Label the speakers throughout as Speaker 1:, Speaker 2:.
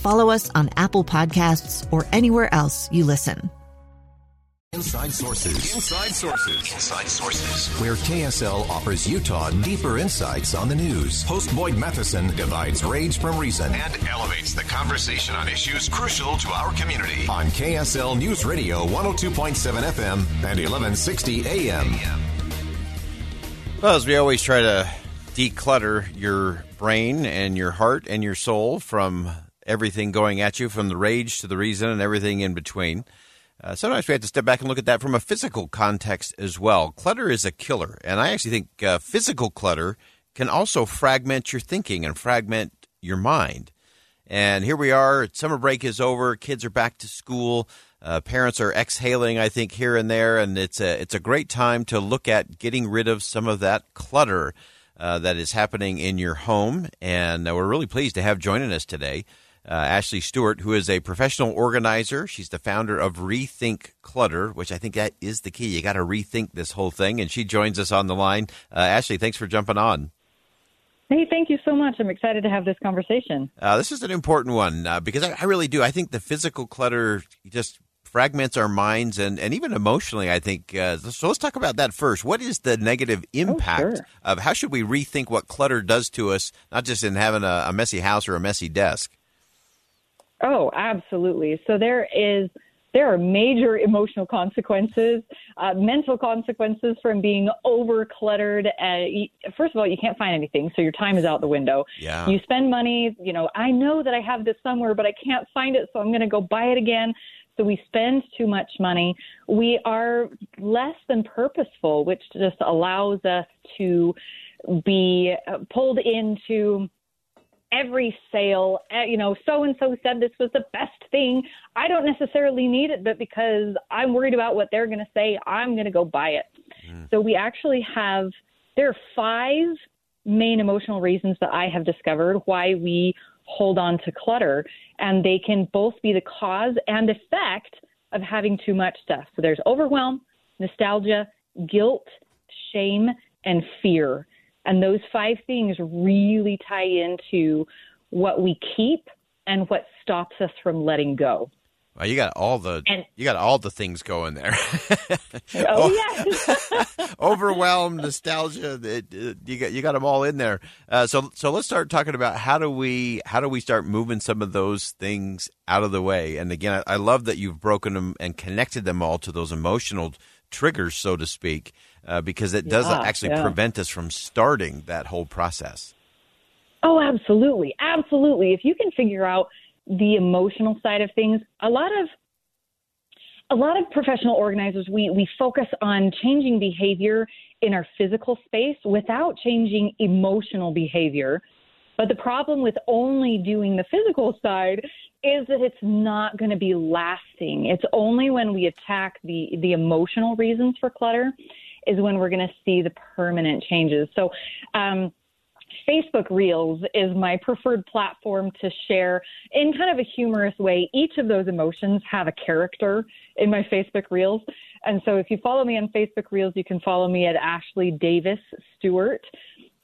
Speaker 1: follow us on Apple Podcasts, or anywhere else you listen.
Speaker 2: Inside Sources. Inside Sources. Inside Sources. Where KSL offers Utah deeper insights on the news. Host Boyd Matheson divides rage from reason and elevates the conversation on issues crucial to our community. On KSL News Radio 102.7 FM and 1160 AM.
Speaker 3: Well, as we always try to declutter your brain and your heart and your soul from everything going at you, from the rage to the reason and everything in between. Uh, sometimes we have to step back and look at that from a physical context as well. Clutter is a killer, and I actually think uh, physical clutter can also fragment your thinking and fragment your mind. And here we are, summer break is over, kids are back to school, uh, parents are exhaling, I think, here and there, and it's a it's a great time to look at getting rid of some of that clutter uh, that is happening in your home. And uh, we're really pleased to have joining us today uh, Ashley Stewart, who is a professional organizer. She's the founder of Rethink Clutter, which I think that is the key. You got to rethink this whole thing. And she joins us on the line. Uh, Ashley, thanks for jumping on.
Speaker 4: Hey, thank you so much. I'm excited to have this conversation.
Speaker 3: Uh, this is an important one uh, because I, I, really do. I think the physical clutter just fragments our minds and, and even emotionally, I think. Uh, so let's talk about that first. What is the negative impact
Speaker 4: oh, sure.
Speaker 3: of how should we rethink what clutter does to us, not just in having a, a messy house or a messy desk?
Speaker 4: Oh, absolutely. So there is there are major emotional consequences, uh, mental consequences from being over cluttered. Uh, first of all, you can't find anything, so your time is out the window.
Speaker 3: Yeah.
Speaker 4: You spend money, you know, I know that I have this somewhere, but I can't find it, so I'm going to go buy it again. So we spend too much money. We are less than purposeful, which just allows us to be uh, pulled into every sale, eh, you know, so and so said this was the best thing. I don't necessarily need it, but because I'm worried about what they're going to say, I'm going to go buy it. Mm. So we actually have, there are five main emotional reasons that I have discovered why we hold on to clutter, and they can both be the cause and effect of having too much stuff. So there's overwhelm, nostalgia, guilt, shame, and fear. And those five things really tie into what we keep and what stops us from letting go.
Speaker 3: Well, you got all the and, you got all the things going there.
Speaker 4: oh yes,
Speaker 3: overwhelmed, nostalgia. It, it, you got you got them all in there. Uh, so so let's start talking about how do we how do we start moving some of those things out of the way. And again, I, I love that you've broken them and connected them all to those emotional triggers, so to speak uh, because it does
Speaker 4: yeah,
Speaker 3: actually
Speaker 4: yeah.
Speaker 3: prevent us from starting that whole process.
Speaker 4: Oh, absolutely. Absolutely. If you can figure out the emotional side of things, a lot of a lot of professional organizers we, we focus on changing behavior in our physical space without changing emotional behavior. But the problem with only doing the physical side is that it's not going to be lasting. It's only when we attack the the emotional reasons for clutter is when we're going to see the permanent changes. So, um, Facebook Reels is my preferred platform to share in kind of a humorous way. Each of those emotions have a character in my Facebook Reels. And so if you follow me on Facebook Reels, you can follow me at Ashley Davis Stewart.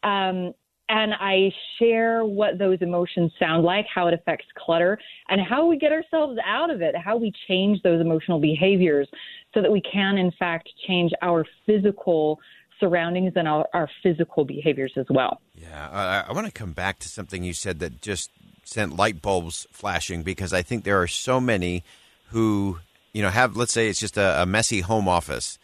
Speaker 4: Um, and I share what those emotions sound like, how it affects clutter, and how we get ourselves out of it, how we change those emotional behaviors so that we can, in fact, change our physical surroundings and our, our physical behaviors as well.
Speaker 3: Yeah, I, I want to come back to something you said that just sent light bulbs flashing because I think there are so many who you know, have let's say it's just a, a messy home office,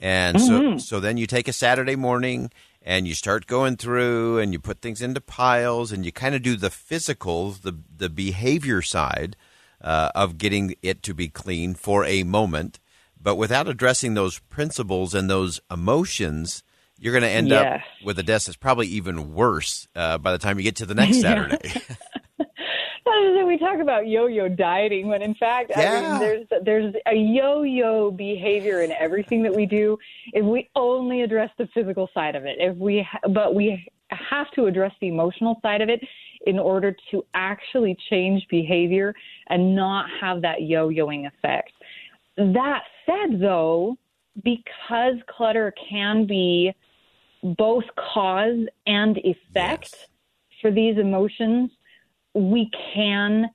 Speaker 3: and
Speaker 4: Mm-hmm.
Speaker 3: so so then you take a Saturday morning and you start going through and you put things into piles and you kind of do the physical, the the behavior side uh, of getting it to be clean for a moment, but without addressing those principles and those emotions. You're going to end up with a desk that's probably even worse uh, by the time you get to the next
Speaker 4: Yeah.
Speaker 3: Saturday.
Speaker 4: we talk about yo-yo dieting when in fact I
Speaker 3: Yeah.
Speaker 4: mean, there's there's a yo-yo behavior in everything that we do if we only address the physical side of it if we but we have to address the emotional side of it in order to actually change behavior and not have that yo-yoing effect that said though because clutter can be both cause and effect
Speaker 3: Yes.
Speaker 4: for these emotions we can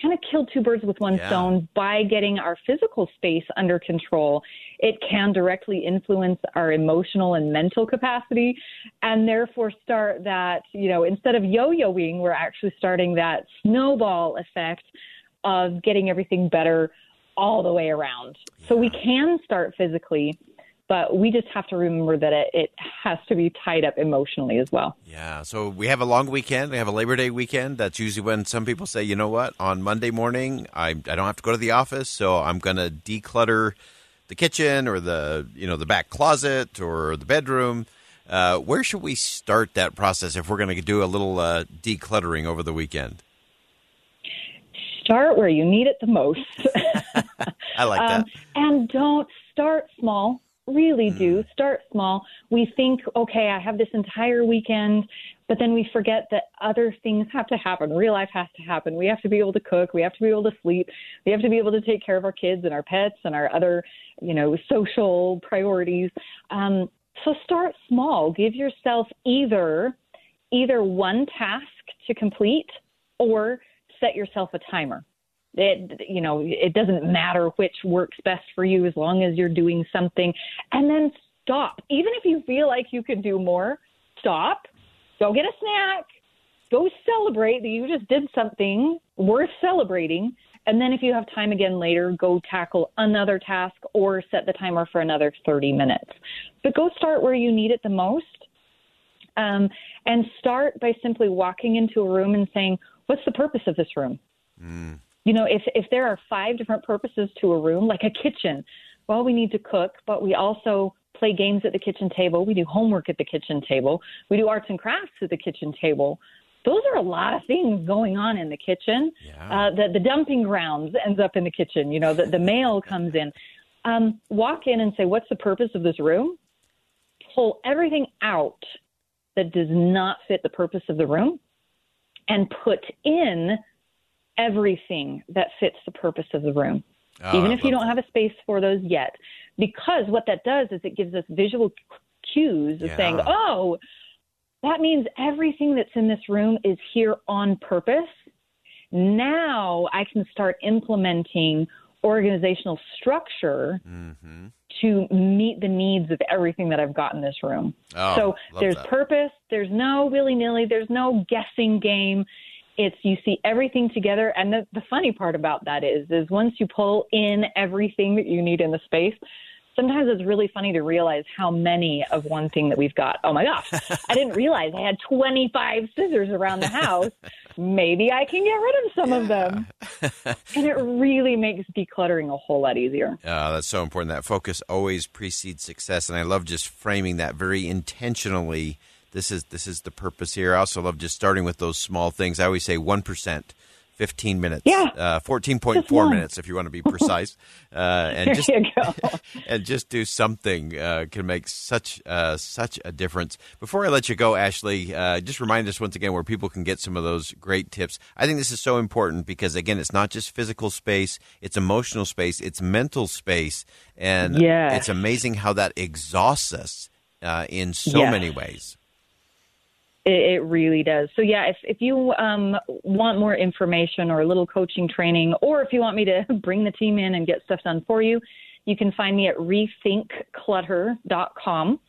Speaker 4: kind of kill two birds with one
Speaker 3: Yeah.
Speaker 4: stone by getting our physical space under control. It can directly influence our emotional and mental capacity and therefore start that, you know, instead of yo-yoing, we're actually starting that snowball effect of getting everything better all the way around. So we can start physically, but we just have to remember that it, it has to be tied up emotionally as well.
Speaker 3: Yeah, so we have a long weekend. We have a Labor Day weekend. That's usually when some people say, you know what, on Monday morning, I, I don't have to go to the office, so I'm going to declutter the kitchen or the you know the back closet or the bedroom. Uh, where should we start that process if we're going to do a little uh, decluttering over the weekend?
Speaker 4: Start where you need it the most.
Speaker 3: I like
Speaker 4: Um,
Speaker 3: that.
Speaker 4: and don't start small. Really
Speaker 3: Hmm.
Speaker 4: do start small. We think, okay, I have this entire weekend, but then we forget that other things have to happen. Real life has to happen. We have to be able to cook. We have to be able to sleep. We have to be able to take care of our kids and our pets and our other, you know, social priorities. Um, so start small. Give yourself either either one task to complete or set yourself a timer. It, you know, it doesn't matter which works best for you as long as you're doing something. And then stop. Even if you feel like you could do more, stop. Go get a snack. Go celebrate that you just did something worth celebrating. And then if you have time again later, go tackle another task or set the timer for another 30 minutes. But go start where you need it the most. Um, and start by simply walking into a room and saying, What's the purpose of this room? You know, if, if there are five different purposes to a room, like a kitchen, well, we need to cook, but we also play games at the kitchen table. We do homework at the kitchen table. We do arts and crafts at the kitchen table. Those are a lot of things going on in the kitchen.
Speaker 3: Yeah.
Speaker 4: Uh, the, the dumping grounds ends up in the kitchen. You know, the, the mail comes in. Um, walk in and say, What's the purpose of this room? Pull everything out that does not fit the purpose of the room and put in everything that fits the purpose of the room,
Speaker 3: Oh,
Speaker 4: even if you don't have a space for those yet. Because what that does is it gives us visual cues of
Speaker 3: Yeah.
Speaker 4: saying, oh, that means everything that's in this room is here on purpose. Now I can start implementing organizational structure
Speaker 3: Mm-hmm.
Speaker 4: to meet the needs of everything that I've got in this room.
Speaker 3: Oh,
Speaker 4: so there's
Speaker 3: that.
Speaker 4: purpose, there's no willy nilly, there's no guessing game. It's you see everything together, and the, the funny part about that is, is once you pull in everything that you need in the space, sometimes it's really funny to realize how many of one thing that we've got. Oh my gosh, I didn't realize I had 25 scissors around the house. Maybe I can get rid of some of them, and it really makes decluttering a whole lot easier.
Speaker 3: Uh, that's so important. That focus always precedes success, and I love just framing that very intentionally. This is this is the purpose here. I also love just starting with those small things. I always say one percent, fifteen minutes,
Speaker 4: Yeah.
Speaker 3: uh, fourteen point
Speaker 4: Just
Speaker 3: four
Speaker 4: one.
Speaker 3: minutes if you want to be precise, uh, and just and just do something uh, can make such uh, such a difference. Before I let you go, Ashley, uh, just remind us once again where people can get some of those great tips. I think this is so important because again, it's not just physical space; it's emotional space, it's mental space, and
Speaker 4: Yes.
Speaker 3: it's amazing how that exhausts us uh, in so
Speaker 4: Yes.
Speaker 3: many ways.
Speaker 4: It, really does. So yeah, if if you um, want more information or a little coaching training, or if you want me to bring the team in and get stuff done for you, you can find me at rethinkclutter.com.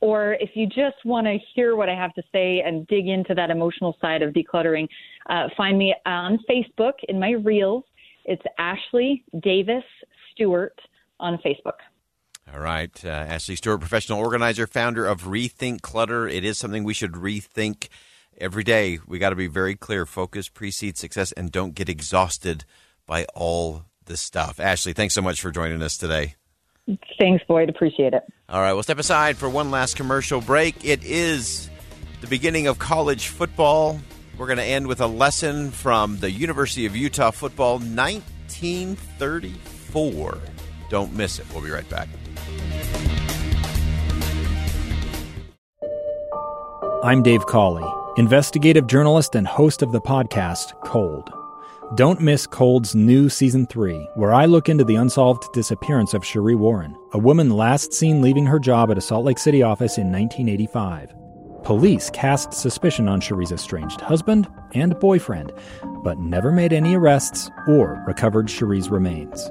Speaker 4: Or if you just want to hear what I have to say and dig into that emotional side of decluttering, uh, find me on Facebook in my reels. It's Ashley Davis Stewart on Facebook.
Speaker 3: All right. Uh, Ashley Stewart, professional organizer, founder of Rethink Clutter. It is something we should rethink every day. We got to be very clear, focus, precede success, and don't get exhausted by all the stuff. Ashley, thanks so much for joining us today.
Speaker 4: Thanks, Boyd. Appreciate it.
Speaker 3: All right. We'll step aside for one last commercial break. It is the beginning of college football. We're going to end with a lesson from the University of Utah football 1934. Don't miss it. We'll be right back.
Speaker 5: I'm Dave Cawley, investigative journalist and host of the podcast Cold. Don't miss Cold's new season three, where I look into the unsolved disappearance of Sheree Warren, a woman last seen leaving her job at a Salt Lake City office in 1985. Police cast suspicion on Sheree's estranged husband and boyfriend, but never made any arrests or recovered Sheree's remains.